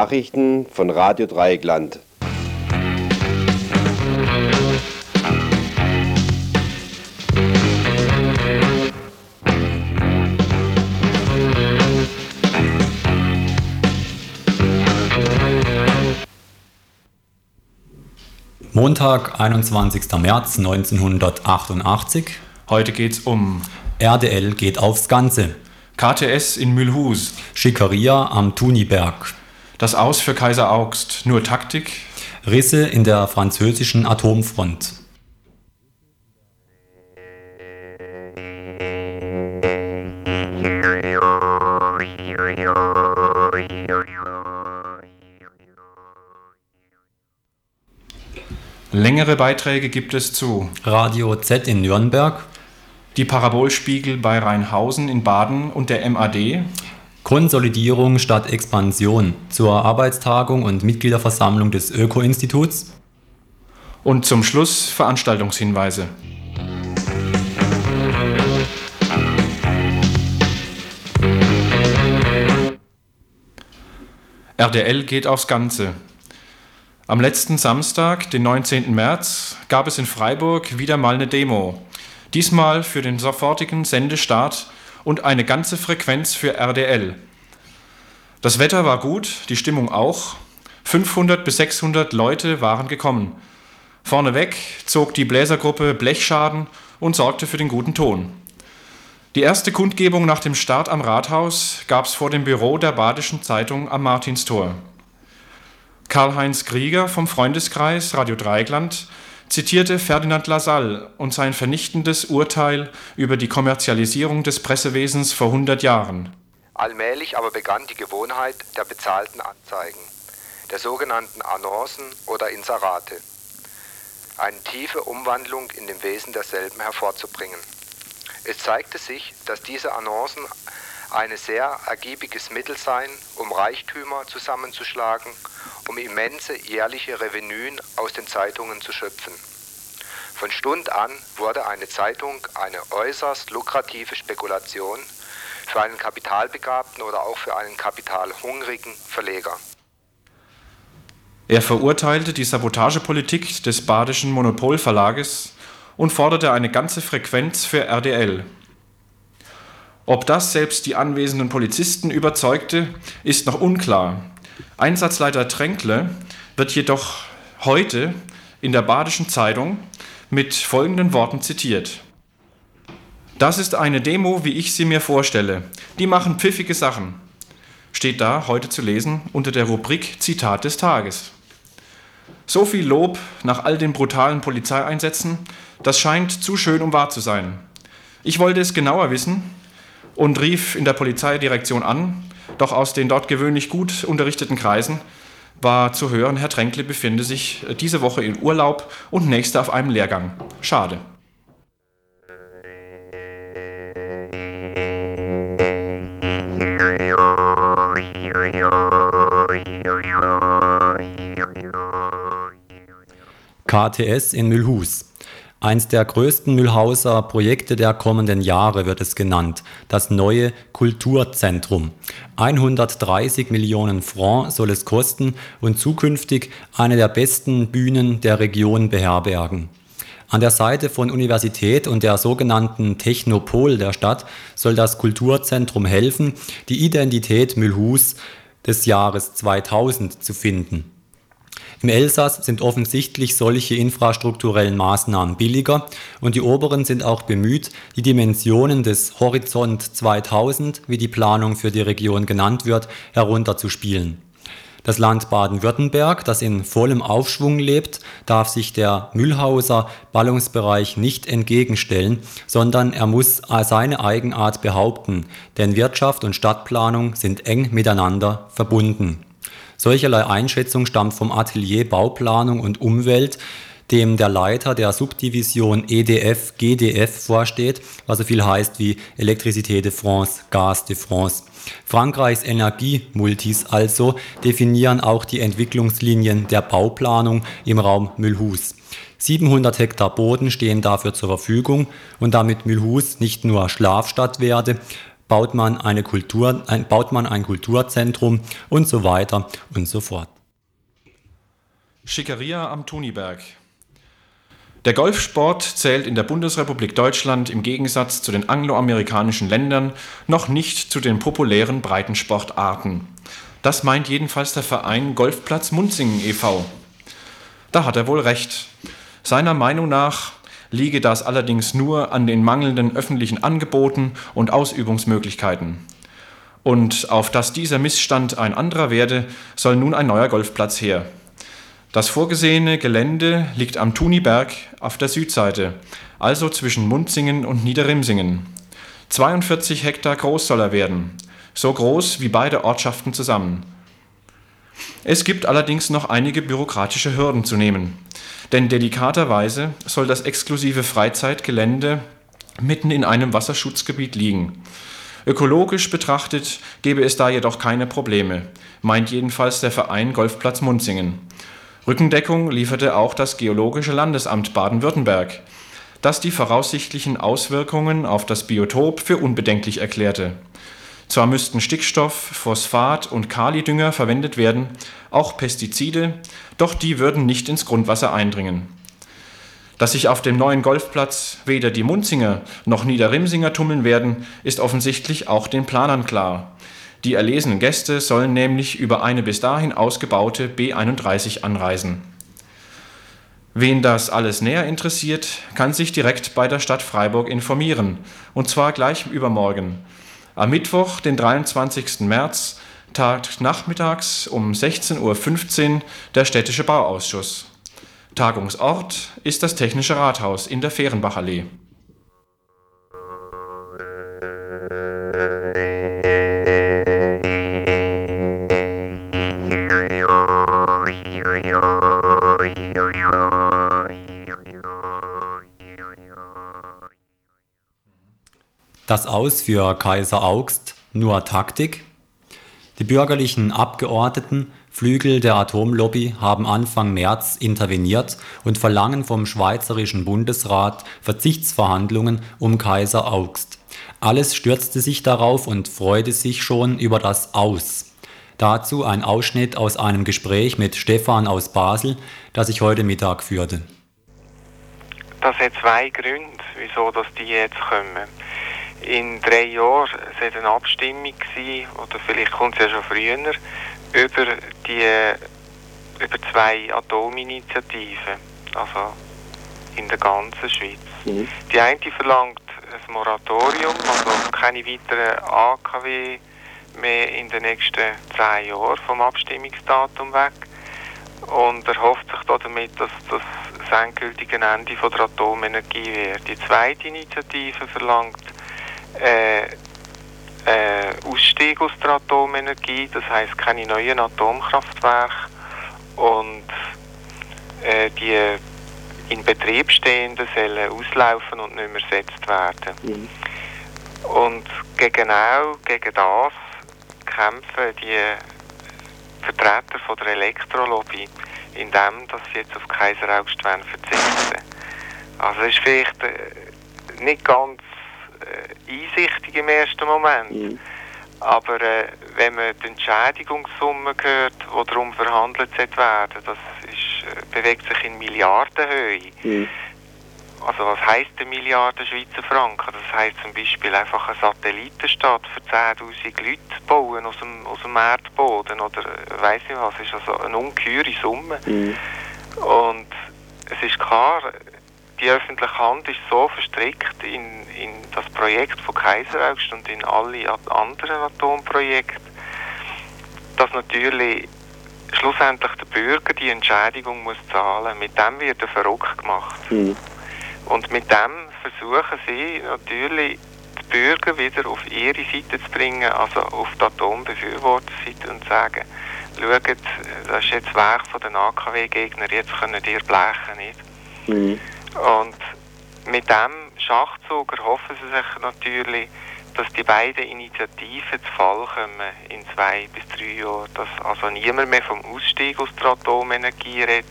Nachrichten von Radio Dreieckland. Montag, 21. März 1988. Heute geht's um RDL geht aufs Ganze. KTS in Mühlhus. Schickeria am Thuniberg. Das Aus für Kaiser Augst. Nur Taktik. Risse in der französischen Atomfront. Längere Beiträge gibt es zu Radio Z in Nürnberg. Die Parabolspiegel bei Rheinhausen in Baden und der MAD. Konsolidierung statt Expansion zur Arbeitstagung und Mitgliederversammlung des Öko-Instituts. Und zum Schluss Veranstaltungshinweise. RDL geht aufs Ganze. Am letzten Samstag, den 19. März, gab es in Freiburg wieder mal eine Demo. Diesmal für den sofortigen Sendestart und eine ganze Frequenz für RDL. Das Wetter war gut, die Stimmung auch. 500 bis 600 Leute waren gekommen. Vorneweg zog die Bläsergruppe Blechschaden und sorgte für den guten Ton. Die erste Kundgebung nach dem Start am Rathaus gab es vor dem Büro der Badischen Zeitung am Martinstor. Karl-Heinz Krieger vom Freundeskreis Radio Dreigland zitierte Ferdinand Lassalle und sein vernichtendes Urteil über die Kommerzialisierung des Pressewesens vor 100 Jahren. Allmählich aber begann die Gewohnheit der bezahlten Anzeigen, der sogenannten Annoncen oder Inserate, eine tiefe Umwandlung in dem Wesen derselben hervorzubringen. Es zeigte sich, dass diese Annoncen ein sehr ergiebiges Mittel seien, um Reichtümer zusammenzuschlagen um immense jährliche Revenuen aus den Zeitungen zu schöpfen. Von Stund an wurde eine Zeitung eine äußerst lukrative Spekulation für einen kapitalbegabten oder auch für einen kapitalhungrigen Verleger. Er verurteilte die Sabotagepolitik des badischen Monopolverlages und forderte eine ganze Frequenz für RDL. Ob das selbst die anwesenden Polizisten überzeugte, ist noch unklar, Einsatzleiter Tränkle wird jedoch heute in der Badischen Zeitung mit folgenden Worten zitiert. Das ist eine Demo, wie ich sie mir vorstelle. Die machen pfiffige Sachen. Steht da heute zu lesen unter der Rubrik Zitat des Tages. So viel Lob nach all den brutalen Polizeieinsätzen, das scheint zu schön, um wahr zu sein. Ich wollte es genauer wissen und rief in der Polizeidirektion an, doch aus den dort gewöhnlich gut unterrichteten Kreisen war zu hören, Herr Tränkle befinde sich diese Woche in Urlaub und nächste auf einem Lehrgang. Schade. KTS in Mühlhus. Eins der größten Mühlhauser Projekte der kommenden Jahre wird es genannt, das neue Kulturzentrum. 130 Millionen Franc soll es kosten und zukünftig eine der besten Bühnen der Region beherbergen. An der Seite von Universität und der sogenannten Technopol der Stadt soll das Kulturzentrum helfen, die Identität Mühlhus des Jahres 2000 zu finden. Im Elsass sind offensichtlich solche infrastrukturellen Maßnahmen billiger und die Oberen sind auch bemüht, die Dimensionen des Horizont 2000, wie die Planung für die Region genannt wird, herunterzuspielen. Das Land Baden-Württemberg, das in vollem Aufschwung lebt, darf sich der Mühlhauser Ballungsbereich nicht entgegenstellen, sondern er muss seine Eigenart behaupten, denn Wirtschaft und Stadtplanung sind eng miteinander verbunden. Solcherlei Einschätzung stammt vom Atelier Bauplanung und Umwelt, dem der Leiter der Subdivision EDF GDF vorsteht, was so viel heißt wie Electricité de France, Gaz de France. Frankreichs Energiemultis also definieren auch die Entwicklungslinien der Bauplanung im Raum Mühlhus. 700 Hektar Boden stehen dafür zur Verfügung und damit Mühlhus nicht nur Schlafstadt werde, baut man, eine Kultur, ein, baut man ein Kulturzentrum und so weiter und so fort. Schickeria am Tuniberg. Der Golfsport zählt in der Bundesrepublik Deutschland im Gegensatz zu den angloamerikanischen Ländern noch nicht zu den populären Breitensportarten. Das meint jedenfalls der Verein Golfplatz Munzingen e.V. Da hat er wohl recht. Seiner Meinung nach liege das allerdings nur an den mangelnden öffentlichen Angeboten und Ausübungsmöglichkeiten. Und auf dass dieser Missstand ein anderer werde, soll nun ein neuer Golfplatz her. Das vorgesehene Gelände liegt am Tuniberg auf der Südseite, also zwischen Munzingen und Niederrimsingen. 42 Hektar groß soll er werden, so groß wie beide Ortschaften zusammen. Es gibt allerdings noch einige bürokratische Hürden zu nehmen, denn delikaterweise soll das exklusive Freizeitgelände mitten in einem Wasserschutzgebiet liegen. Ökologisch betrachtet gäbe es da jedoch keine Probleme, meint jedenfalls der Verein Golfplatz Munzingen. Rückendeckung lieferte auch das Geologische Landesamt Baden-Württemberg, das die voraussichtlichen Auswirkungen auf das Biotop für unbedenklich erklärte. Zwar müssten Stickstoff, Phosphat und Kalidünger verwendet werden, auch Pestizide, doch die würden nicht ins Grundwasser eindringen. Dass sich auf dem neuen Golfplatz weder die Munzinger noch Niederrimsinger tummeln werden, ist offensichtlich auch den Planern klar. Die erlesenen Gäste sollen nämlich über eine bis dahin ausgebaute B31 anreisen. Wen das alles näher interessiert, kann sich direkt bei der Stadt Freiburg informieren, und zwar gleich übermorgen. Am Mittwoch, den 23. März, tagt nachmittags um 16.15 Uhr der städtische Bauausschuss. Tagungsort ist das Technische Rathaus in der Fehrenbachallee. Das Aus für Kaiser Augst nur Taktik. Die bürgerlichen Abgeordneten, Flügel der Atomlobby, haben Anfang März interveniert und verlangen vom Schweizerischen Bundesrat Verzichtsverhandlungen um Kaiser Augst. Alles stürzte sich darauf und freute sich schon über das Aus. Dazu ein Ausschnitt aus einem Gespräch mit Stefan aus Basel, das ich heute Mittag führte. Das hat zwei Gründe, wieso dass die jetzt kommen in drei Jahren es eine Abstimmung gewesen, oder vielleicht kommt es ja schon früher, über die über zwei Atominitiativen, also in der ganzen Schweiz. Mhm. Die eine verlangt ein Moratorium, also keine weiteren AKW mehr in den nächsten zehn Jahren vom Abstimmungsdatum weg und erhofft sich damit, dass das das endgültige Ende von der Atomenergie wäre. Die zweite Initiative verlangt äh, äh, Ausstieg aus der Atomenergie, das heißt keine neuen Atomkraftwerke und äh, die in Betrieb stehenden sollen auslaufen und nicht mehr ersetzt werden. Mhm. Und genau gegen das kämpfen die Vertreter von der Elektrolobby, indem dass sie jetzt auf Kaiseraugst verzichten. Also es ist vielleicht äh, nicht ganz einsichtig im ersten Moment. Mhm. Aber äh, wenn man die Entschädigungssumme hört, die darum verhandelt werden, das ist, äh, bewegt sich in Milliardenhöhe. Mhm. Also was heisst eine Milliarde Schweizer Franken? Das heisst zum Beispiel einfach eine Satellitenstadt für 10'000 Leute bauen aus dem, aus dem Erdboden oder äh, weiss ich was, ist also eine ungeheure Summe. Mhm. Und es ist klar, die öffentliche Hand ist so verstrickt in, in das Projekt von Kaiseraugst und in alle anderen Atomprojekte, dass natürlich schlussendlich der Bürger die Entschädigung muss zahlen. Mit dem wird er verrückt gemacht. Mhm. Und mit dem versuchen sie natürlich die Bürger wieder auf ihre Seite zu bringen, also auf die Atombefürworterseite und zu sagen, schaut, das ist jetzt Werk von den AKW-Gegner, jetzt können ihr blechen nicht. Mhm. Und mit dem Schachzug erhoffen sie sich natürlich, dass die beiden Initiativen zu Fall kommen in zwei bis drei Jahren. Dass also niemand mehr vom Ausstieg aus der Atomenergie redet,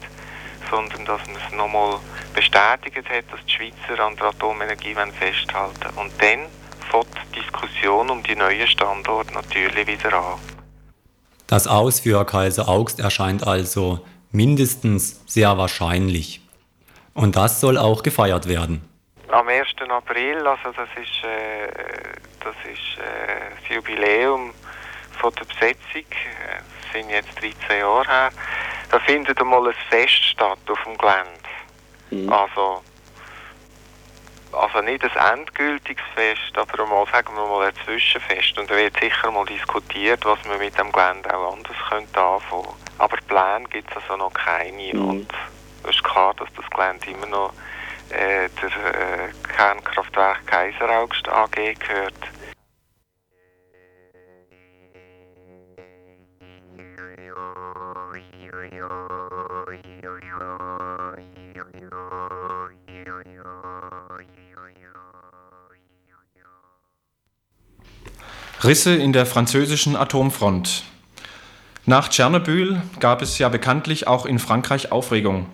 sondern dass man es nochmal bestätigt hat, dass die Schweizer an der Atomenergie festhalten. Und dann fängt die Diskussion um die neuen Standorte natürlich wieder an. Das Aus für Kaiser Augst erscheint also mindestens sehr wahrscheinlich. Und das soll auch gefeiert werden. Am 1. April, also das ist, äh, das, ist äh, das Jubiläum von der Besetzung, äh, das sind jetzt 13 Jahre her, da findet einmal ein Fest statt auf dem Gelände. Mhm. Also, also nicht ein endgültiges Fest, aber mal, sagen wir mal ein Zwischenfest. Und da wird sicher mal diskutiert, was man mit dem Gelände auch anders könnte anfangen. Aber Pläne gibt es also noch keine. Mhm. Und klar, dass das Gelände immer noch äh, der äh, Kernkraftwerk Kaiseraugst AG gehört. Risse in der französischen Atomfront. Nach Tschernobyl gab es ja bekanntlich auch in Frankreich Aufregung.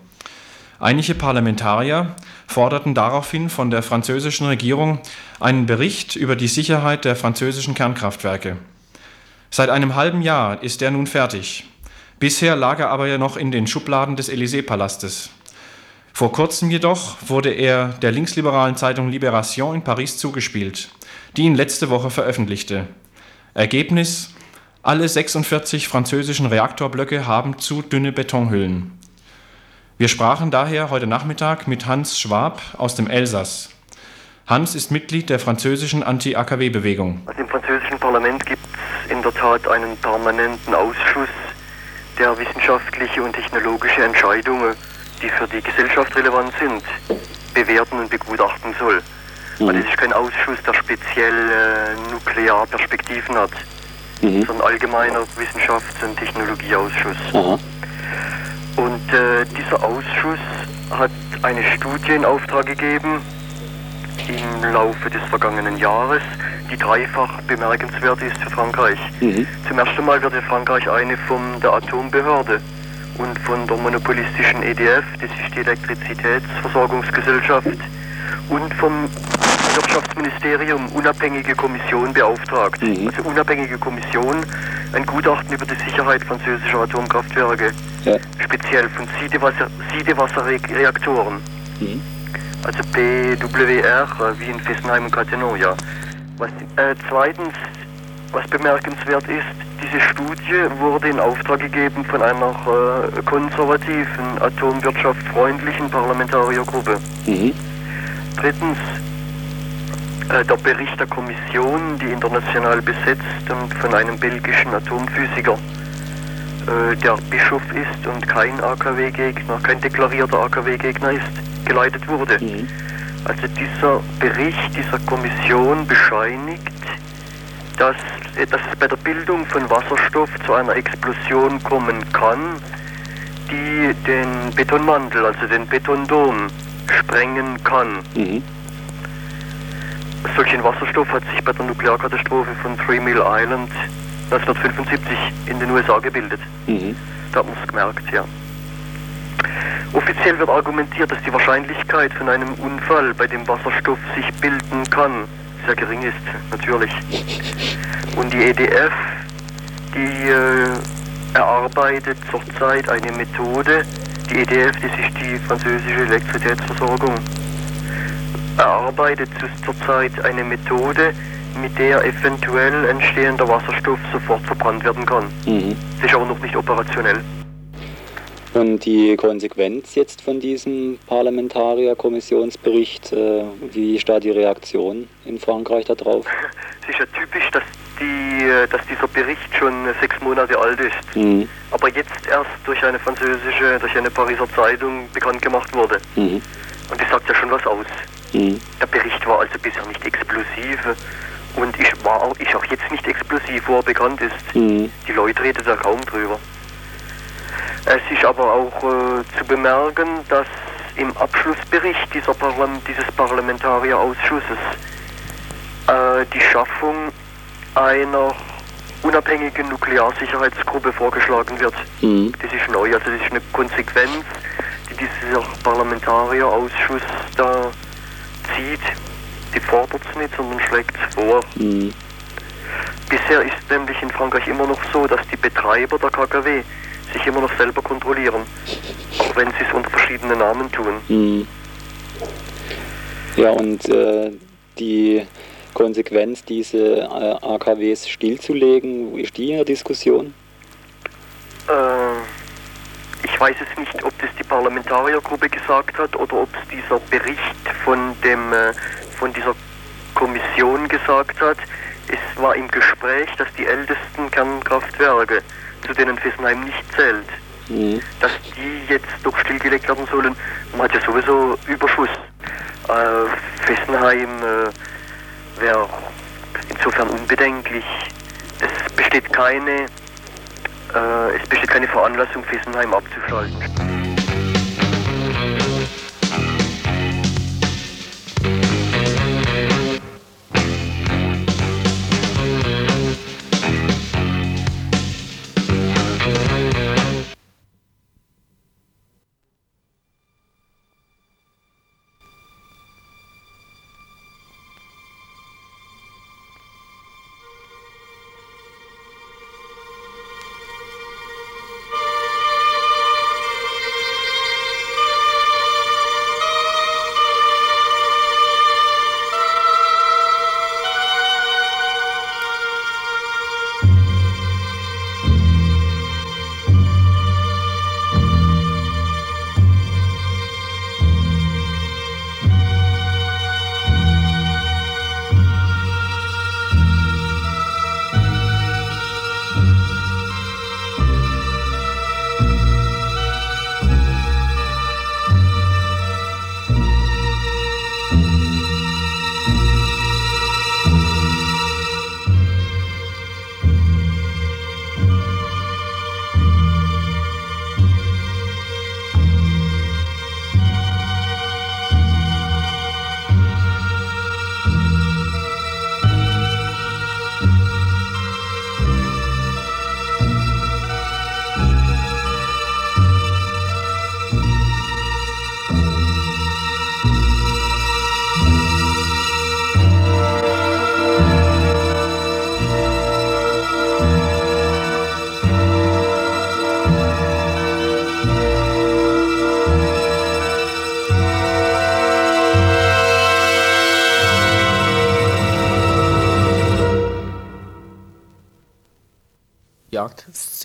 Einige Parlamentarier forderten daraufhin von der französischen Regierung einen Bericht über die Sicherheit der französischen Kernkraftwerke. Seit einem halben Jahr ist er nun fertig. Bisher lag er aber ja noch in den Schubladen des Élysée-Palastes. Vor kurzem jedoch wurde er der linksliberalen Zeitung Libération in Paris zugespielt die ihn letzte Woche veröffentlichte. Ergebnis: Alle 46 französischen Reaktorblöcke haben zu dünne Betonhüllen. Wir sprachen daher heute Nachmittag mit Hans Schwab aus dem Elsass. Hans ist Mitglied der französischen Anti-AKW-Bewegung. Also Im französischen Parlament gibt es in der Tat einen permanenten Ausschuss, der wissenschaftliche und technologische Entscheidungen, die für die Gesellschaft relevant sind, bewerten und begutachten soll. Mhm. Also es ist kein Ausschuss, der speziell äh, Nuklearperspektiven hat, mhm. sondern allgemeiner Wissenschafts- und Technologieausschuss. Aha. Und äh, dieser Ausschuss hat eine Studie in Auftrag gegeben im Laufe des vergangenen Jahres, die dreifach bemerkenswert ist für Frankreich. Mhm. Zum ersten Mal wird in Frankreich eine von der Atombehörde und von der monopolistischen EDF, das ist die Elektrizitätsversorgungsgesellschaft, und vom Wirtschaftsministerium unabhängige Kommission beauftragt. Mhm. Also unabhängige Kommission, ein Gutachten über die Sicherheit französischer Atomkraftwerke, ja. speziell von Siedewasserreaktoren. Mhm. Also PWR, wie in Fessenheim und Cattenom, ja. Was, äh, zweitens, was bemerkenswert ist, diese Studie wurde in Auftrag gegeben von einer äh, konservativen, atomwirtschaftfreundlichen Parlamentariergruppe. Mhm. Drittens, äh, der Bericht der Kommission, die international besetzt und von einem belgischen Atomphysiker, äh, der Bischof ist und kein AKW-Gegner, kein deklarierter AKW-Gegner ist, geleitet wurde. Mhm. Also dieser Bericht dieser Kommission bescheinigt, dass, äh, dass es bei der Bildung von Wasserstoff zu einer Explosion kommen kann, die den Betonmantel, also den Betondom, sprengen kann. Mhm. Solchen Wasserstoff hat sich bei der Nuklearkatastrophe von Three Mill Island 1975 in den USA gebildet. Mhm. Da hat man es gemerkt, ja. Offiziell wird argumentiert, dass die Wahrscheinlichkeit von einem Unfall, bei dem Wasserstoff sich bilden kann, sehr gering ist, natürlich. Und die EDF, die äh, erarbeitet zurzeit eine Methode, die EDF, das ist die französische Elektrizitätsversorgung, erarbeitet zurzeit eine Methode, mit der eventuell entstehender Wasserstoff sofort verbrannt werden kann. Mhm. Das ist aber noch nicht operationell. Und die Konsequenz jetzt von diesem Parlamentarierkommissionsbericht, äh, wie ist da die Reaktion in Frankreich darauf? Es ist ja typisch, dass die, äh, dass dieser Bericht schon sechs Monate alt ist, mhm. aber jetzt erst durch eine französische, durch eine Pariser Zeitung bekannt gemacht wurde. Mhm. Und das sagt ja schon was aus. Mhm. Der Bericht war also bisher nicht explosiv und ich war auch, ist auch jetzt nicht explosiv, wo er bekannt ist. Mhm. Die Leute reden da kaum drüber. Es ist aber auch äh, zu bemerken, dass im Abschlussbericht dieser Parlam dieses Parlamentarierausschusses äh, die Schaffung einer unabhängigen Nuklearsicherheitsgruppe vorgeschlagen wird. Mhm. Das ist neu, also das ist eine Konsequenz, die dieser Parlamentarierausschuss da zieht. Die fordert es nicht, sondern schlägt es vor. Mhm. Bisher ist nämlich in Frankreich immer noch so, dass die Betreiber der KKW sich immer noch selber kontrollieren, auch wenn sie es unter verschiedenen Namen tun. Mhm. Ja, und äh, die Konsequenz, diese äh, AKWs stillzulegen, wo ist die in der Diskussion? Äh, ich weiß jetzt nicht, ob das die Parlamentariergruppe gesagt hat oder ob es dieser Bericht von, dem, äh, von dieser Kommission gesagt hat. Es war im Gespräch, dass die ältesten Kernkraftwerke, zu denen Fessenheim nicht zählt, Mhm. dass die jetzt doch stillgelegt werden sollen. Man hat ja sowieso Überschuss. Äh, Fessenheim äh, wäre insofern unbedenklich. Es besteht keine, äh, es besteht keine Veranlassung, Fessenheim abzuschalten.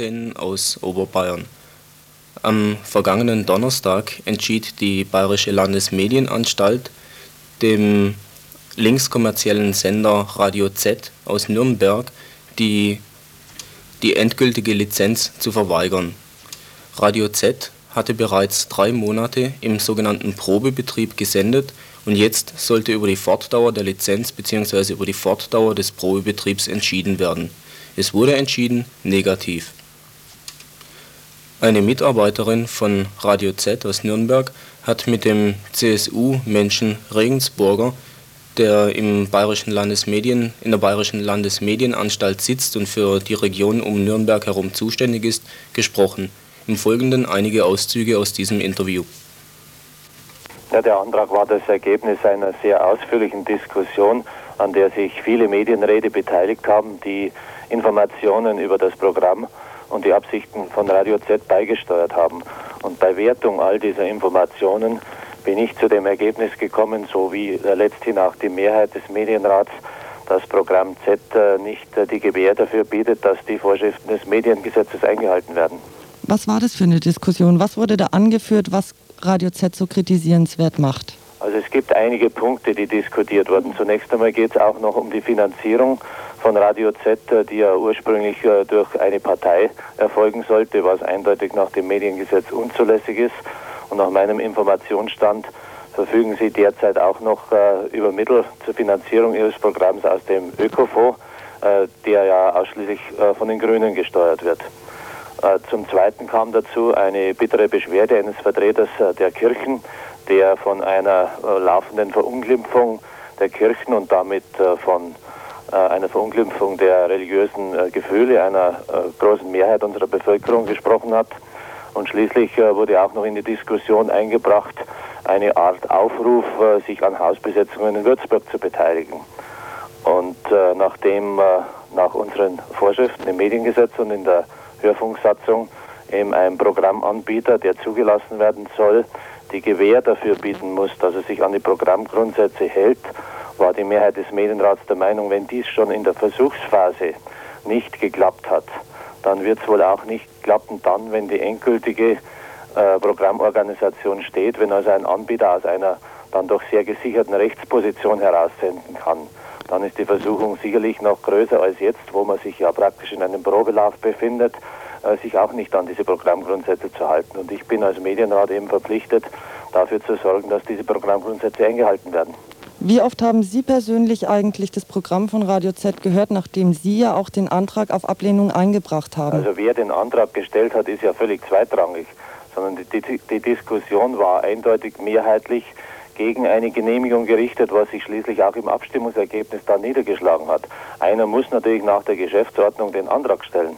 Jagdszenen aus Oberbayern. Am vergangenen Donnerstag entschied die Bayerische Landesmedienanstalt, dem linkskommerziellen Sender Radio Z aus Nürnberg die, die endgültige Lizenz zu verweigern. Radio Z hatte bereits drei Monate im sogenannten Probebetrieb gesendet und jetzt sollte über die Fortdauer der Lizenz bzw. über die Fortdauer des Probebetriebs entschieden werden. Es wurde entschieden negativ. Eine Mitarbeiterin von Radio Z aus Nürnberg hat mit dem CSU-Menschen Regensburger, der im Bayerischen Landesmedien, in der Bayerischen Landesmedienanstalt sitzt und für die Region um Nürnberg herum zuständig ist, gesprochen. Im Folgenden einige Auszüge aus diesem Interview. Ja, der Antrag war das Ergebnis einer sehr ausführlichen Diskussion, an der sich viele Medienräte beteiligt haben, die Informationen über das Programm und die Absichten von Radio Z beigesteuert haben. Und bei Wertung all dieser Informationen bin ich zu dem Ergebnis gekommen, so wie letzthin auch die Mehrheit des Medienrats, dass Programm Z nicht die Gewähr dafür bietet, dass die Vorschriften des Mediengesetzes eingehalten werden. Was war das für eine Diskussion? Was wurde da angeführt, was Radio Z so kritisierenswert macht? Also es gibt einige Punkte, die diskutiert wurden. Zunächst einmal geht es auch noch um die Finanzierung von Radio Z, die ja ursprünglich durch eine Partei erfolgen sollte, was eindeutig nach dem Mediengesetz unzulässig ist. Und nach meinem Informationsstand verfügen sie derzeit auch noch äh, über Mittel zur Finanzierung ihres Programms aus dem Ökofonds, äh, der ja ausschließlich äh, von den Grünen gesteuert wird. Zum Zweiten kam dazu eine bittere Beschwerde eines Vertreters der Kirchen, der von einer laufenden Verunglimpfung der Kirchen und damit von einer Verunglimpfung der religiösen Gefühle einer großen Mehrheit unserer Bevölkerung gesprochen hat. Und schließlich wurde auch noch in die Diskussion eingebracht eine Art Aufruf, äh, sich an Hausbesetzungen in Würzburg zu beteiligen. Und äh, nachdem äh, nach unseren Vorschriften im Mediengesetz und in der Hörfunksatzung eben ein Programmanbieter, der zugelassen werden soll, die Gewähr dafür bieten muss, dass er sich an die Programmgrundsätze hält, war die Mehrheit des Medienrats der Meinung, wenn dies schon in der Versuchsphase nicht geklappt hat, dann wird es wohl auch nicht klappen dann, wenn die endgültige äh, Programmorganisation steht, wenn also ein Anbieter aus einer dann doch sehr gesicherten Rechtsposition heraussenden kann. Dann ist die Versuchung sicherlich noch größer als jetzt, wo man sich ja praktisch in einem Probelauf befindet, äh, sich auch nicht an diese Programmgrundsätze zu halten. Und ich bin als Medienrat eben verpflichtet, dafür zu sorgen, dass diese Programmgrundsätze eingehalten werden. Wie oft haben Sie persönlich eigentlich das Programm von Radio Z gehört, nachdem Sie ja auch den Antrag auf Ablehnung eingebracht haben? Also wer den Antrag gestellt hat, ist ja völlig zweitrangig, sondern die, die, die Diskussion war eindeutig mehrheitlich gegen eine Genehmigung gerichtet, was sich schließlich auch im Abstimmungsergebnis dann niedergeschlagen hat. Einer muss natürlich nach der Geschäftsordnung den Antrag stellen.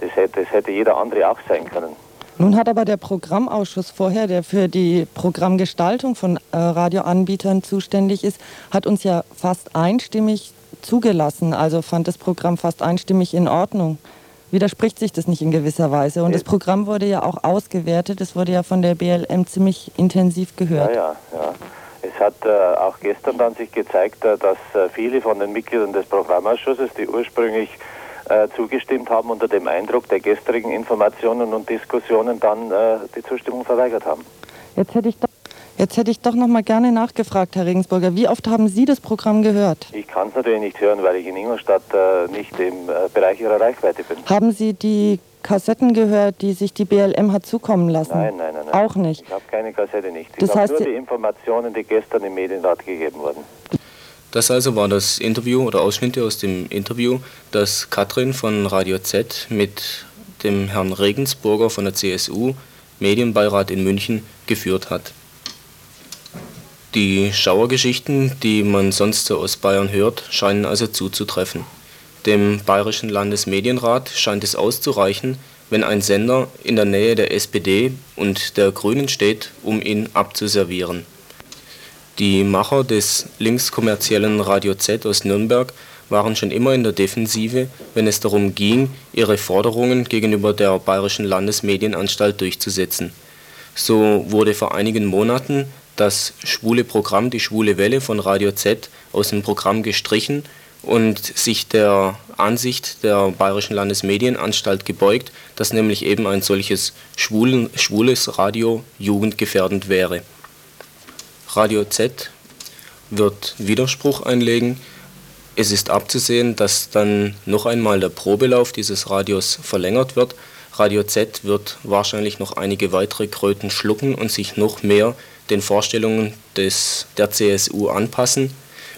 Das hätte, das hätte jeder andere auch sein können. Nun hat aber der Programmausschuss vorher, der für die Programmgestaltung von äh, Radioanbietern zuständig ist, hat uns ja fast einstimmig zugelassen, also fand das Programm fast einstimmig in Ordnung. Widerspricht sich das nicht in gewisser Weise? Und das Programm wurde ja auch ausgewertet, es wurde ja von der BLM ziemlich intensiv gehört. Ja, ja, ja. Es hat äh, auch gestern dann sich gezeigt, äh, dass äh, viele von den Mitgliedern des Programmausschusses, die ursprünglich äh, zugestimmt haben, unter dem Eindruck der gestrigen Informationen und Diskussionen dann äh, die Zustimmung verweigert haben. Jetzt hätte ich doch, jetzt hätte ich doch noch mal gerne nachgefragt, Herr Regensburger. Wie oft haben Sie das Programm gehört? Ich kann es natürlich nicht hören, weil ich in Ingolstadt äh, nicht im äh, Bereich Ihrer Reichweite bin. Haben Sie die Kassetten gehört, die sich die BLM hat zukommen lassen? Nein, nein, nein. nein. Auch nicht? Ich habe keine Kassette nicht. Ich Das heißt, nur die Informationen, die gestern im Medienrat gegeben wurden. Das also war das Interview oder Ausschnitte aus dem Interview, das Katrin von Radio Z mit dem Herrn Regensburger von der CSU, Medienbeirat in München, geführt hat. Die Schauergeschichten, die man sonst so aus Bayern hört, scheinen also zuzutreffen. Dem Bayerischen Landesmedienrat scheint es auszureichen, wenn ein Sender in der Nähe der SPD und der Grünen steht, um ihn abzuservieren. Die Macher des linkskommerziellen Radio Z aus Nürnberg waren schon immer in der Defensive, wenn es darum ging, ihre Forderungen gegenüber der Bayerischen Landesmedienanstalt durchzusetzen. So wurde vor einigen Monaten das schwule Programm Die Schwule Welle von Radio Z aus dem Programm gestrichen und sich der Ansicht der Bayerischen Landesmedienanstalt gebeugt, dass nämlich eben ein solches schwulen, schwules Radio jugendgefährdend wäre. Radio Z wird Widerspruch einlegen. Es ist abzusehen, dass dann noch einmal der Probelauf dieses Radios verlängert wird. Radio Z wird wahrscheinlich noch einige weitere Kröten schlucken und sich noch mehr den Vorstellungen des, der CSU anpassen.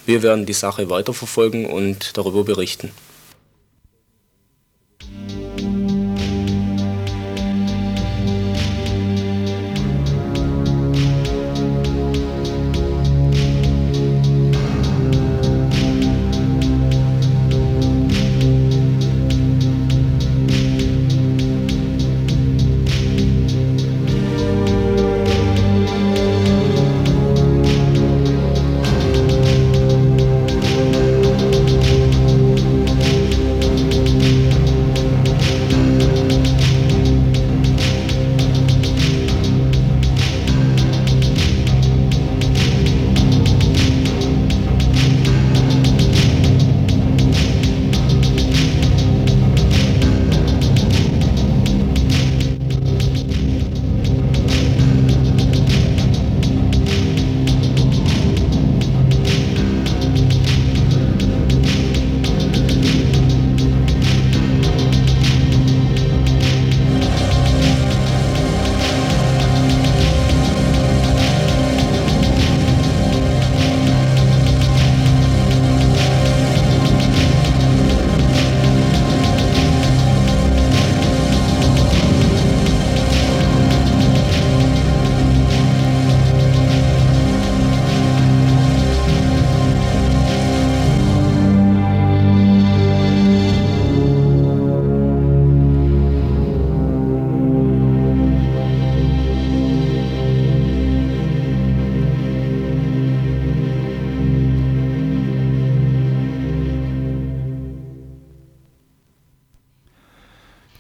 Wir werden die Sache weiterverfolgen und darüber berichten.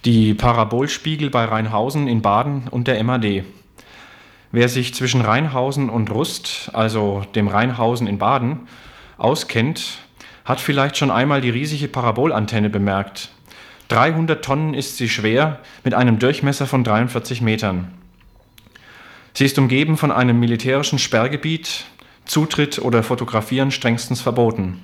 Die Parabolspiegel bei Rheinhausen in Baden und der MAD. Wer sich zwischen Rheinhausen und Rust, also dem Rheinhausen in Baden, auskennt, hat vielleicht schon einmal die riesige Parabolantenne bemerkt. 300 Tonnen ist sie schwer mit einem Durchmesser von 43 Metern. Sie ist umgeben von einem militärischen Sperrgebiet, Zutritt oder Fotografieren strengstens verboten.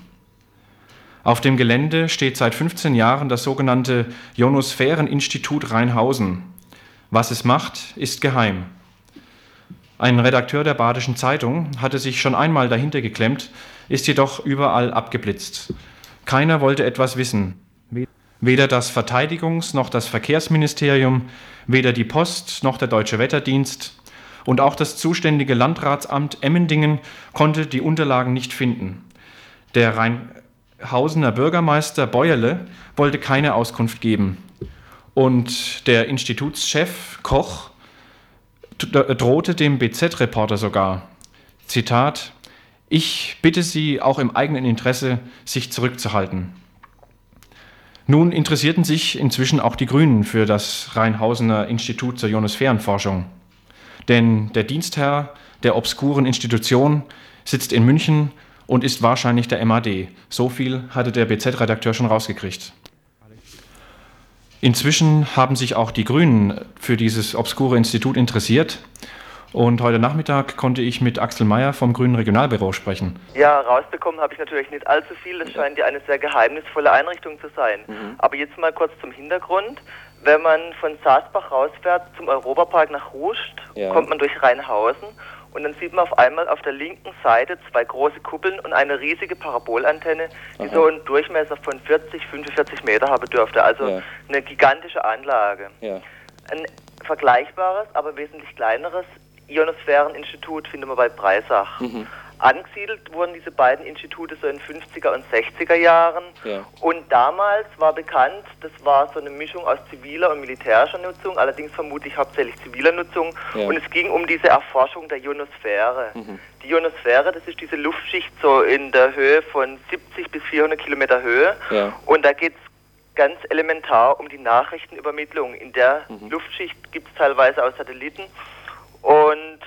Auf dem Gelände steht seit 15 Jahren das sogenannte Ionosphäreninstitut Rheinhausen. Was es macht, ist geheim. Ein Redakteur der Badischen Zeitung hatte sich schon einmal dahinter geklemmt, ist jedoch überall abgeblitzt. Keiner wollte etwas wissen. Weder das Verteidigungs- noch das Verkehrsministerium, weder die Post noch der Deutsche Wetterdienst und auch das zuständige Landratsamt Emmendingen konnte die Unterlagen nicht finden. Der Rheinhausener Bürgermeister Beuerle wollte keine Auskunft geben. Und der Institutschef Koch drohte dem BZ-Reporter sogar. Zitat: Ich bitte Sie auch im eigenen Interesse, sich zurückzuhalten. Nun interessierten sich inzwischen auch die Grünen für das Rheinhausener Institut zur Ionosphärenforschung. Denn der Dienstherr der obskuren Institution sitzt in München und ist wahrscheinlich der MAD. So viel hatte der BZ-Redakteur schon rausgekriegt. Inzwischen haben sich auch die Grünen für dieses obskure Institut interessiert. Und heute Nachmittag konnte ich mit Axel Mayer vom Grünen Regionalbüro sprechen. Ja, rausbekommen habe ich natürlich nicht allzu viel. Das scheint ja eine sehr geheimnisvolle Einrichtung zu sein. Mhm. Aber jetzt mal kurz zum Hintergrund. Wenn man von Saasbach rausfährt zum Europapark nach Rust, ja. kommt man durch Rheinhausen und dann sieht man auf einmal auf der linken Seite zwei große Kuppeln und eine riesige Parabolantenne, die Aha. so einen Durchmesser von 40, 45 Meter haben dürfte. Also ja. eine gigantische Anlage. Ja. Ein vergleichbares, aber wesentlich kleineres Ionosphäreninstitut findet man bei Breisach. Mhm. Angesiedelt wurden diese beiden Institute so in 50er und 60er Jahren. Ja. Und damals war bekannt, das war so eine Mischung aus ziviler und militärischer Nutzung, allerdings vermutlich hauptsächlich ziviler Nutzung. Ja. Und es ging um diese Erforschung der Ionosphäre. Mhm. Die Ionosphäre, das ist diese Luftschicht so in der Höhe von 70 bis 400 Kilometer Höhe. Ja. Und da geht es ganz elementar um die Nachrichtenübermittlung. In der mhm. Luftschicht gibt es teilweise auch Satelliten. Und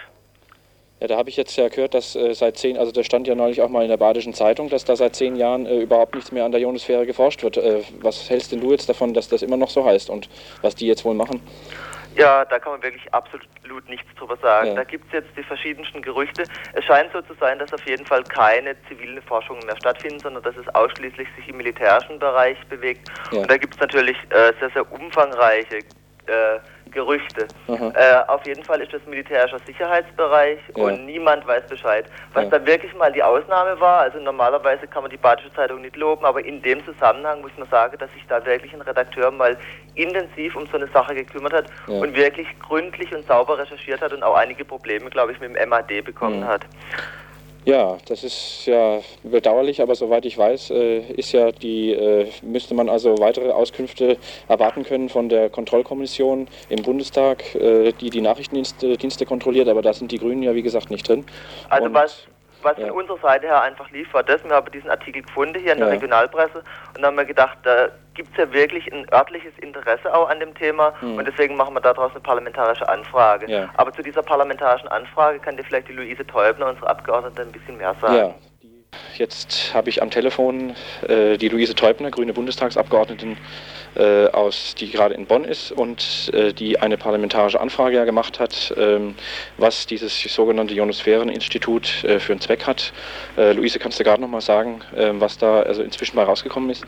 ja, da habe ich jetzt ja gehört, dass äh, seit zehn, also das stand ja neulich auch mal in der Badischen Zeitung, dass da seit zehn Jahren äh, überhaupt nichts mehr an der Ionosphäre geforscht wird. Äh, was hältst denn du jetzt davon, dass das immer noch so heißt und was die jetzt wohl machen? Ja, da kann man wirklich absolut nichts drüber sagen. Ja. Da gibt es jetzt die verschiedensten Gerüchte. Es scheint so zu sein, dass auf jeden Fall keine zivilen Forschungen mehr stattfinden, sondern dass es ausschließlich sich im militärischen Bereich bewegt. Ja. Und da gibt es natürlich äh, sehr, sehr umfangreiche äh, Gerüchte. Äh, auf jeden Fall ist das militärischer Sicherheitsbereich ja. und niemand weiß Bescheid. Was ja. da wirklich mal die Ausnahme war, also normalerweise kann man die Badische Zeitung nicht loben, aber in dem Zusammenhang muss man sagen, dass sich da wirklich ein Redakteur mal intensiv um so eine Sache gekümmert hat ja. und wirklich gründlich und sauber recherchiert hat und auch einige Probleme, glaube ich, mit dem MAD bekommen mhm. hat. Ja, das ist ja bedauerlich, aber soweit ich weiß, äh, ist ja die, äh, müsste man also weitere Auskünfte erwarten können von der Kontrollkommission im Bundestag, äh, die die Nachrichtendienste kontrolliert, aber da sind die Grünen ja wie gesagt nicht drin. Also Und was was ja. von unserer Seite her einfach lief, war das. Wir haben diesen Artikel gefunden hier in der ja. Regionalpresse und dann haben wir gedacht, da gibt es ja wirklich ein örtliches Interesse auch an dem Thema mhm. und deswegen machen wir daraus eine parlamentarische Anfrage. Ja. Aber zu dieser parlamentarischen Anfrage kann dir vielleicht die Luise Teubner, unsere Abgeordnete, ein bisschen mehr sagen. Ja. Jetzt habe ich am Telefon äh, die Luise Teubner, grüne Bundestagsabgeordnetin äh, aus, die gerade in Bonn ist und äh, die eine parlamentarische Anfrage ja gemacht hat, ähm, was dieses sogenannte Ionosphäreninstitut äh, für einen Zweck hat. Äh, Luise, kannst du gerade noch mal sagen, ähm, was da also inzwischen mal rausgekommen ist?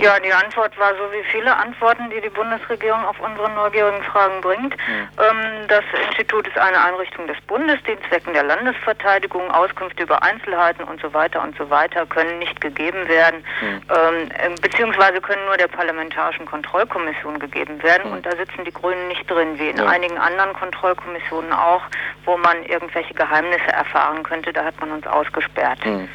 Ja, die Antwort war so wie viele Antworten, die die Bundesregierung auf unsere neugierigen Fragen bringt. Mhm. Ähm, das Institut ist eine Einrichtung des Bundes, die Zwecken der Landesverteidigung, Auskünfte über Einzelheiten und so weiter und so weiter können nicht gegeben werden, mhm. ähm, beziehungsweise können nur der Parlamentarischen Kontrollkommission gegeben werden. Mhm. Und da sitzen die Grünen nicht drin, wie in ja. einigen anderen Kontrollkommissionen auch, wo man irgendwelche Geheimnisse erfahren könnte. Da hat man uns ausgesperrt. Hm.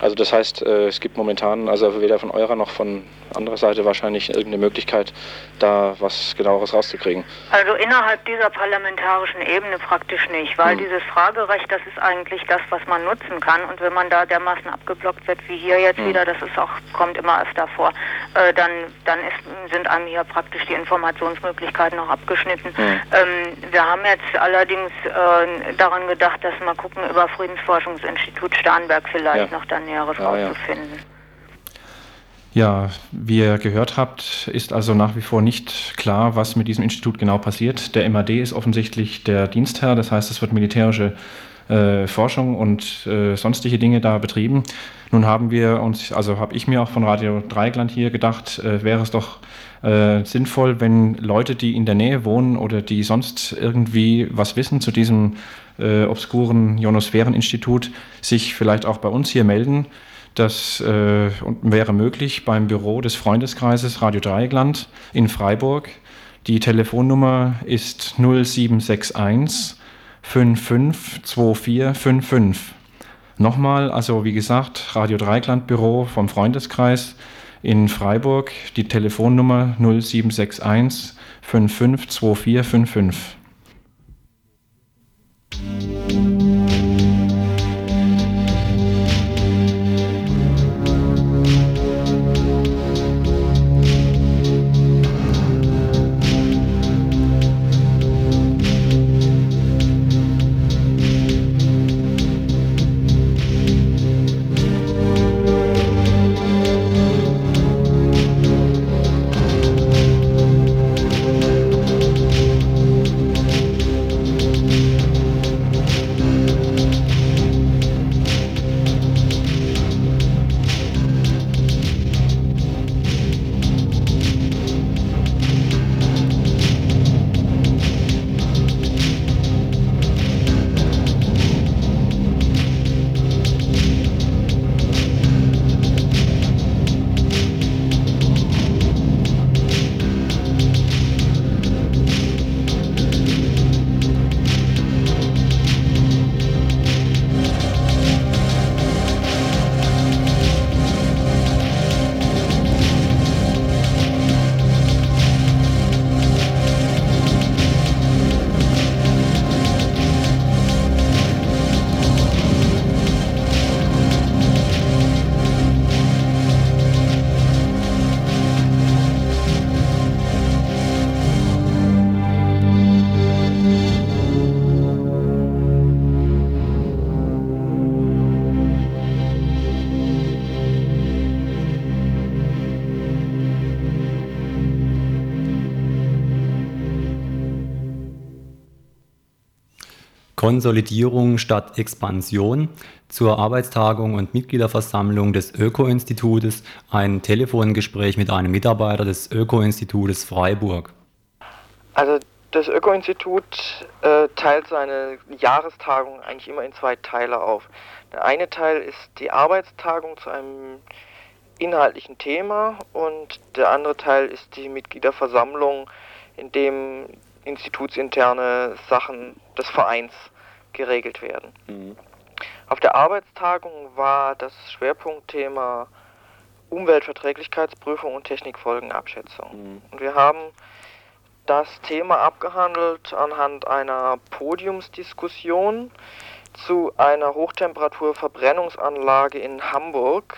Also das heißt, äh, es gibt momentan, also weder von eurer noch von anderer Seite wahrscheinlich irgendeine Möglichkeit, da was genaueres rauszukriegen. Also innerhalb dieser parlamentarischen Ebene praktisch nicht, weil hm. dieses Fragerecht, das ist eigentlich das, was man nutzen kann. Und wenn man da dermaßen abgeblockt wird wie hier jetzt hm. wieder, das ist auch, kommt immer öfter vor, äh, dann, dann ist, sind einem hier praktisch die Informationsmöglichkeiten noch abgeschnitten. Hm. Ähm, wir haben jetzt allerdings äh, daran gedacht, dass wir gucken über Friedensforschungsinstitut Starnberg vielleicht ja. noch dann Näheres ja, rauszufinden. Ja. wie ihr gehört habt, ist also nach wie vor nicht klar, was mit diesem Institut genau passiert. Der MAD ist offensichtlich der Dienstherr, das heißt, es wird militärische äh, Forschung und äh, sonstige Dinge da betrieben. Nun haben wir uns, also habe ich mir auch von Radio Dreigland hier gedacht, äh, wäre es doch äh, sinnvoll, wenn Leute, die in der Nähe wohnen oder die sonst irgendwie was wissen zu diesem äh, obskuren Ionosphäreninstitut, sich vielleicht auch bei uns hier melden. Das äh, wäre möglich beim Büro des Freundeskreises Radio Dreieckland in Freiburg. Die Telefonnummer ist 0761 552455. Nochmal, also wie gesagt, Radio Dreieckland Büro vom Freundeskreis in Freiburg, die Telefonnummer 0761 552455. Konsolidierung statt Expansion zur Arbeitstagung und Mitgliederversammlung des Öko-Institutes ein Telefongespräch mit einem Mitarbeiter des Öko-Institutes Freiburg. Also das Öko-Institut äh, teilt seine Jahrestagung eigentlich immer in zwei Teile auf. Der eine Teil ist die Arbeitstagung zu einem inhaltlichen Thema und der andere Teil ist die Mitgliederversammlung, in dem institutsinterne Sachen des Vereins geregelt werden. Mhm. Auf der Arbeitstagung war das Schwerpunktthema Umweltverträglichkeitsprüfung und Technikfolgenabschätzung. Mhm. Und wir haben das Thema abgehandelt anhand einer Podiumsdiskussion zu einer Hochtemperaturverbrennungsanlage in Hamburg,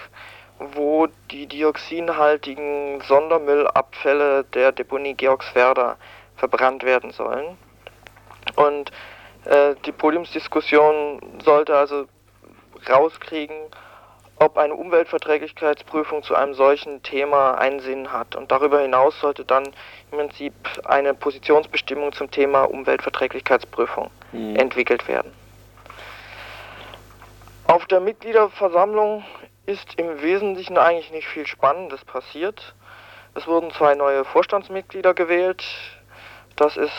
wo die dioxinhaltigen Sondermüllabfälle der Deponie Georgswerda verbrannt werden sollen. Und äh, die Podiumsdiskussion sollte also rauskriegen, ob eine Umweltverträglichkeitsprüfung zu einem solchen Thema einen Sinn hat. Und darüber hinaus sollte dann im Prinzip eine Positionsbestimmung zum Thema Umweltverträglichkeitsprüfung mhm. entwickelt werden. Auf der Mitgliederversammlung ist im Wesentlichen eigentlich nicht viel Spannendes passiert. Es wurden zwei neue Vorstandsmitglieder gewählt. Das ist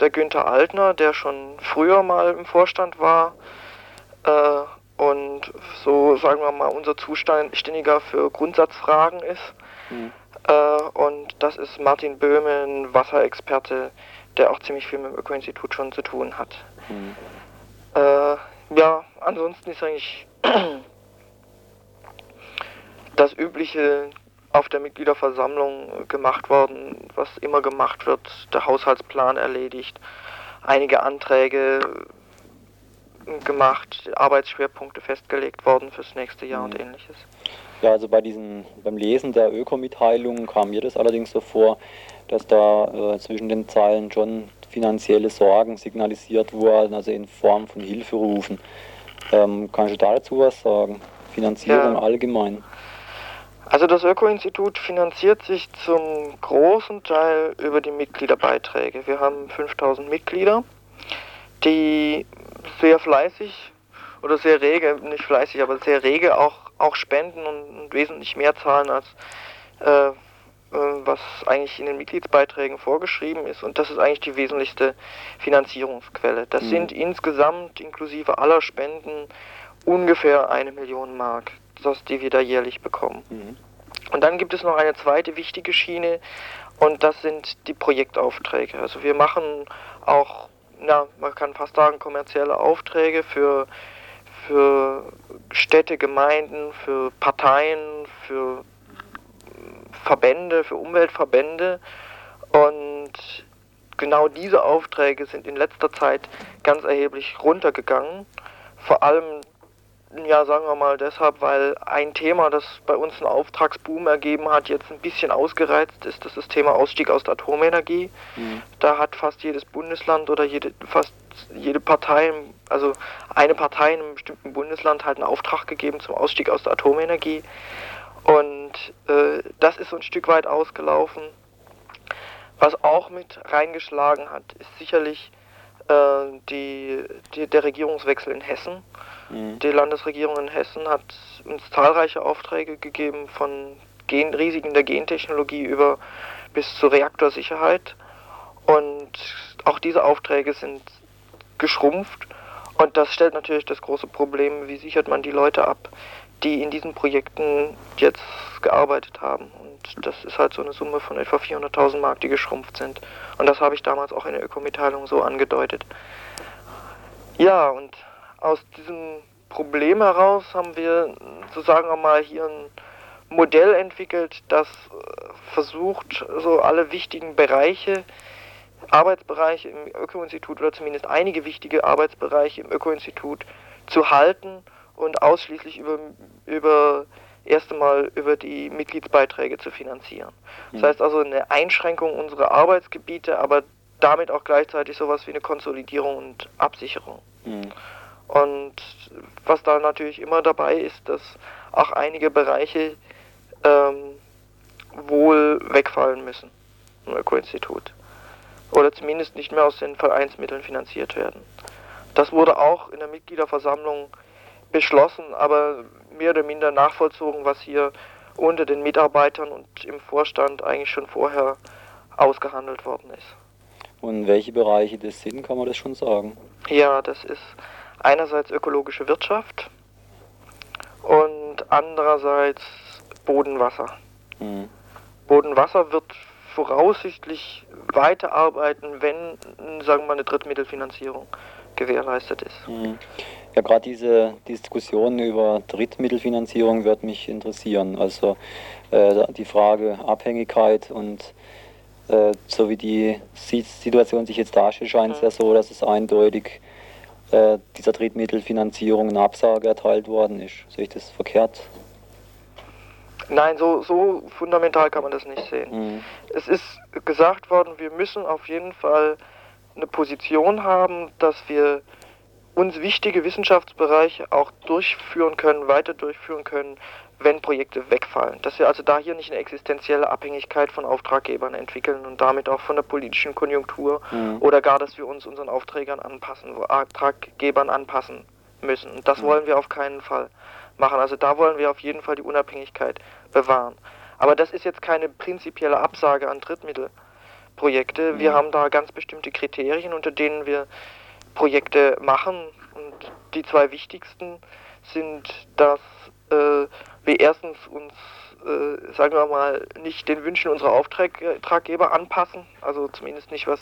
der Günther Altner, der schon früher mal im Vorstand war äh, und so, sagen wir mal, unser Zuständiger für Grundsatzfragen ist. Mhm. Äh, und das ist Martin Böhme, ein Wasserexperte, der auch ziemlich viel mit dem Öko-Institut schon zu tun hat. Mhm. Äh, ja, ansonsten ist eigentlich das übliche auf der Mitgliederversammlung gemacht worden, was immer gemacht wird, der Haushaltsplan erledigt, einige Anträge gemacht, Arbeitsschwerpunkte festgelegt worden fürs nächste Jahr mhm. und ähnliches. Ja, also bei diesen, beim Lesen der Ökomitteilungen kam mir das allerdings so vor, dass da äh, zwischen den Zeilen schon finanzielle Sorgen signalisiert wurden, also in Form von Hilferufen. Ähm, kannst du dazu was sagen? Finanzierung ja. allgemein? Also das Öko-Institut finanziert sich zum großen Teil über die Mitgliederbeiträge. Wir haben 5000 Mitglieder, die sehr fleißig oder sehr rege, nicht fleißig, aber sehr rege auch, auch spenden und, und wesentlich mehr zahlen als äh, äh, was eigentlich in den Mitgliedsbeiträgen vorgeschrieben ist. Und das ist eigentlich die wesentlichste Finanzierungsquelle. Das mhm. sind insgesamt inklusive aller Spenden ungefähr eine Million Mark das, die wir da jährlich bekommen. Mhm. Und dann gibt es noch eine zweite wichtige Schiene und das sind die Projektaufträge. Also wir machen auch, na, man kann fast sagen, kommerzielle Aufträge für, für Städte, Gemeinden, für Parteien, für Verbände, für Umweltverbände. Und genau diese Aufträge sind in letzter Zeit ganz erheblich runtergegangen. Vor allem ja, sagen wir mal deshalb, weil ein Thema, das bei uns einen Auftragsboom ergeben hat, jetzt ein bisschen ausgereizt ist, das ist das Thema Ausstieg aus der Atomenergie. Mhm. Da hat fast jedes Bundesland oder jede, fast jede Partei, also eine Partei in einem bestimmten Bundesland hat einen Auftrag gegeben zum Ausstieg aus der Atomenergie. Und äh, das ist so ein Stück weit ausgelaufen. Was auch mit reingeschlagen hat, ist sicherlich äh, die, die, der Regierungswechsel in Hessen. Mhm. Die Landesregierung in Hessen hat uns zahlreiche Aufträge gegeben von Gen Risiken der Gentechnologie über bis zur Reaktorsicherheit. Und auch diese Aufträge sind geschrumpft. Und das stellt natürlich das große Problem, wie sichert man die Leute ab, die in diesen Projekten jetzt gearbeitet haben. Und das ist halt so eine Summe von etwa 400.000 Mark, die geschrumpft sind. Und das habe ich damals auch in der Ökomitteilung so angedeutet. Ja, und aus diesem Problem heraus haben wir, so sagen wir mal, hier ein Modell entwickelt, das versucht, so alle wichtigen Bereiche, Arbeitsbereiche im Öko-Institut oder zumindest einige wichtige Arbeitsbereiche im Öko-Institut zu halten und ausschließlich über, über erst einmal über die Mitgliedsbeiträge zu finanzieren. Das mhm. heißt also eine Einschränkung unserer Arbeitsgebiete, aber damit auch gleichzeitig sowas wie eine Konsolidierung und Absicherung. Mhm. Und was da natürlich immer dabei ist, dass auch einige Bereiche ähm, wohl wegfallen müssen im Öko-Institut. Oder zumindest nicht mehr aus den Vereinsmitteln finanziert werden. Das wurde auch in der Mitgliederversammlung beschlossen, aber mehr oder minder nachvollzogen, was hier unter den Mitarbeitern und im Vorstand eigentlich schon vorher ausgehandelt worden ist. Und welche Bereiche das sind, kann man das schon sagen? Ja, das ist einerseits ökologische Wirtschaft und andererseits Bodenwasser. Mhm. Bodenwasser wird voraussichtlich weiterarbeiten, wenn, sagen wir mal, eine Drittmittelfinanzierung gewährleistet ist. Mhm. Ja, gerade diese Diskussion über Drittmittelfinanzierung wird mich interessieren. Also äh, die Frage Abhängigkeit und äh, so wie die Situation sich jetzt darstellt, scheint es ja so, dass es eindeutig äh, dieser Drittmittelfinanzierung eine Absage erteilt worden ist. Sehe ich das verkehrt? Nein, so, so fundamental kann man das nicht sehen. Mhm. Es ist gesagt worden, wir müssen auf jeden Fall eine Position haben, dass wir uns wichtige Wissenschaftsbereiche auch durchführen können, weiter durchführen können, wenn Projekte wegfallen. Dass wir also da hier nicht eine existenzielle Abhängigkeit von Auftraggebern entwickeln und damit auch von der politischen Konjunktur mhm. oder gar, dass wir uns unseren Aufträgern anpassen, Auftraggebern anpassen müssen. Und das mhm. wollen wir auf keinen Fall machen. Also da wollen wir auf jeden Fall die Unabhängigkeit bewahren. Aber das ist jetzt keine prinzipielle Absage an Drittmittelprojekte. Mhm. Wir haben da ganz bestimmte Kriterien, unter denen wir Projekte machen. Und die zwei wichtigsten sind, dass äh, wir erstens uns, äh, sagen wir mal, nicht den Wünschen unserer Auftraggeber anpassen, also zumindest nicht was,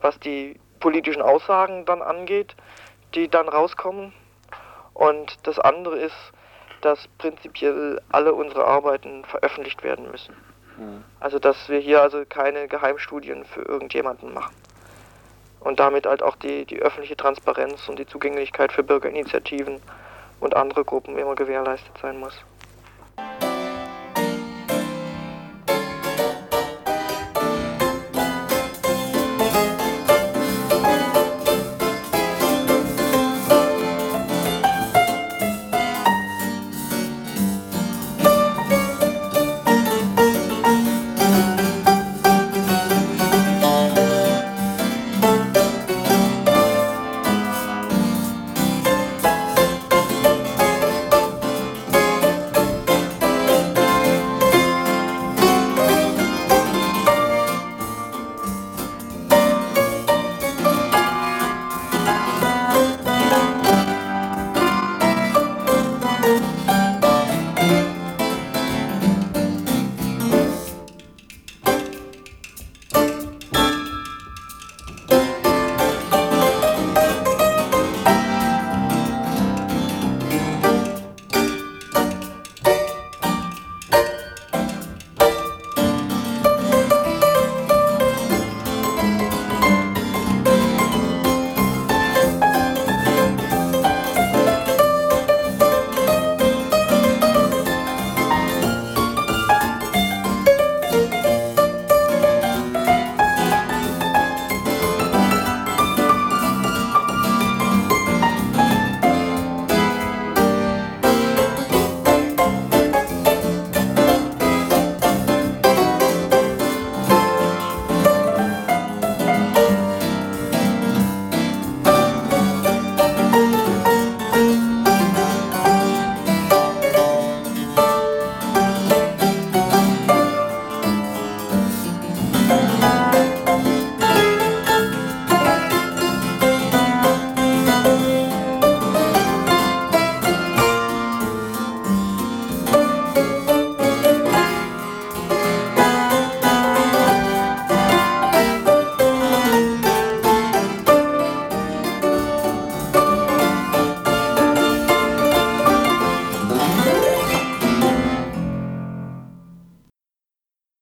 was die politischen Aussagen dann angeht, die dann rauskommen. Und das andere ist, dass prinzipiell alle unsere Arbeiten veröffentlicht werden müssen. Also dass wir hier also keine Geheimstudien für irgendjemanden machen. Und damit halt auch die, die öffentliche Transparenz und die Zugänglichkeit für Bürgerinitiativen und andere Gruppen immer gewährleistet sein muss.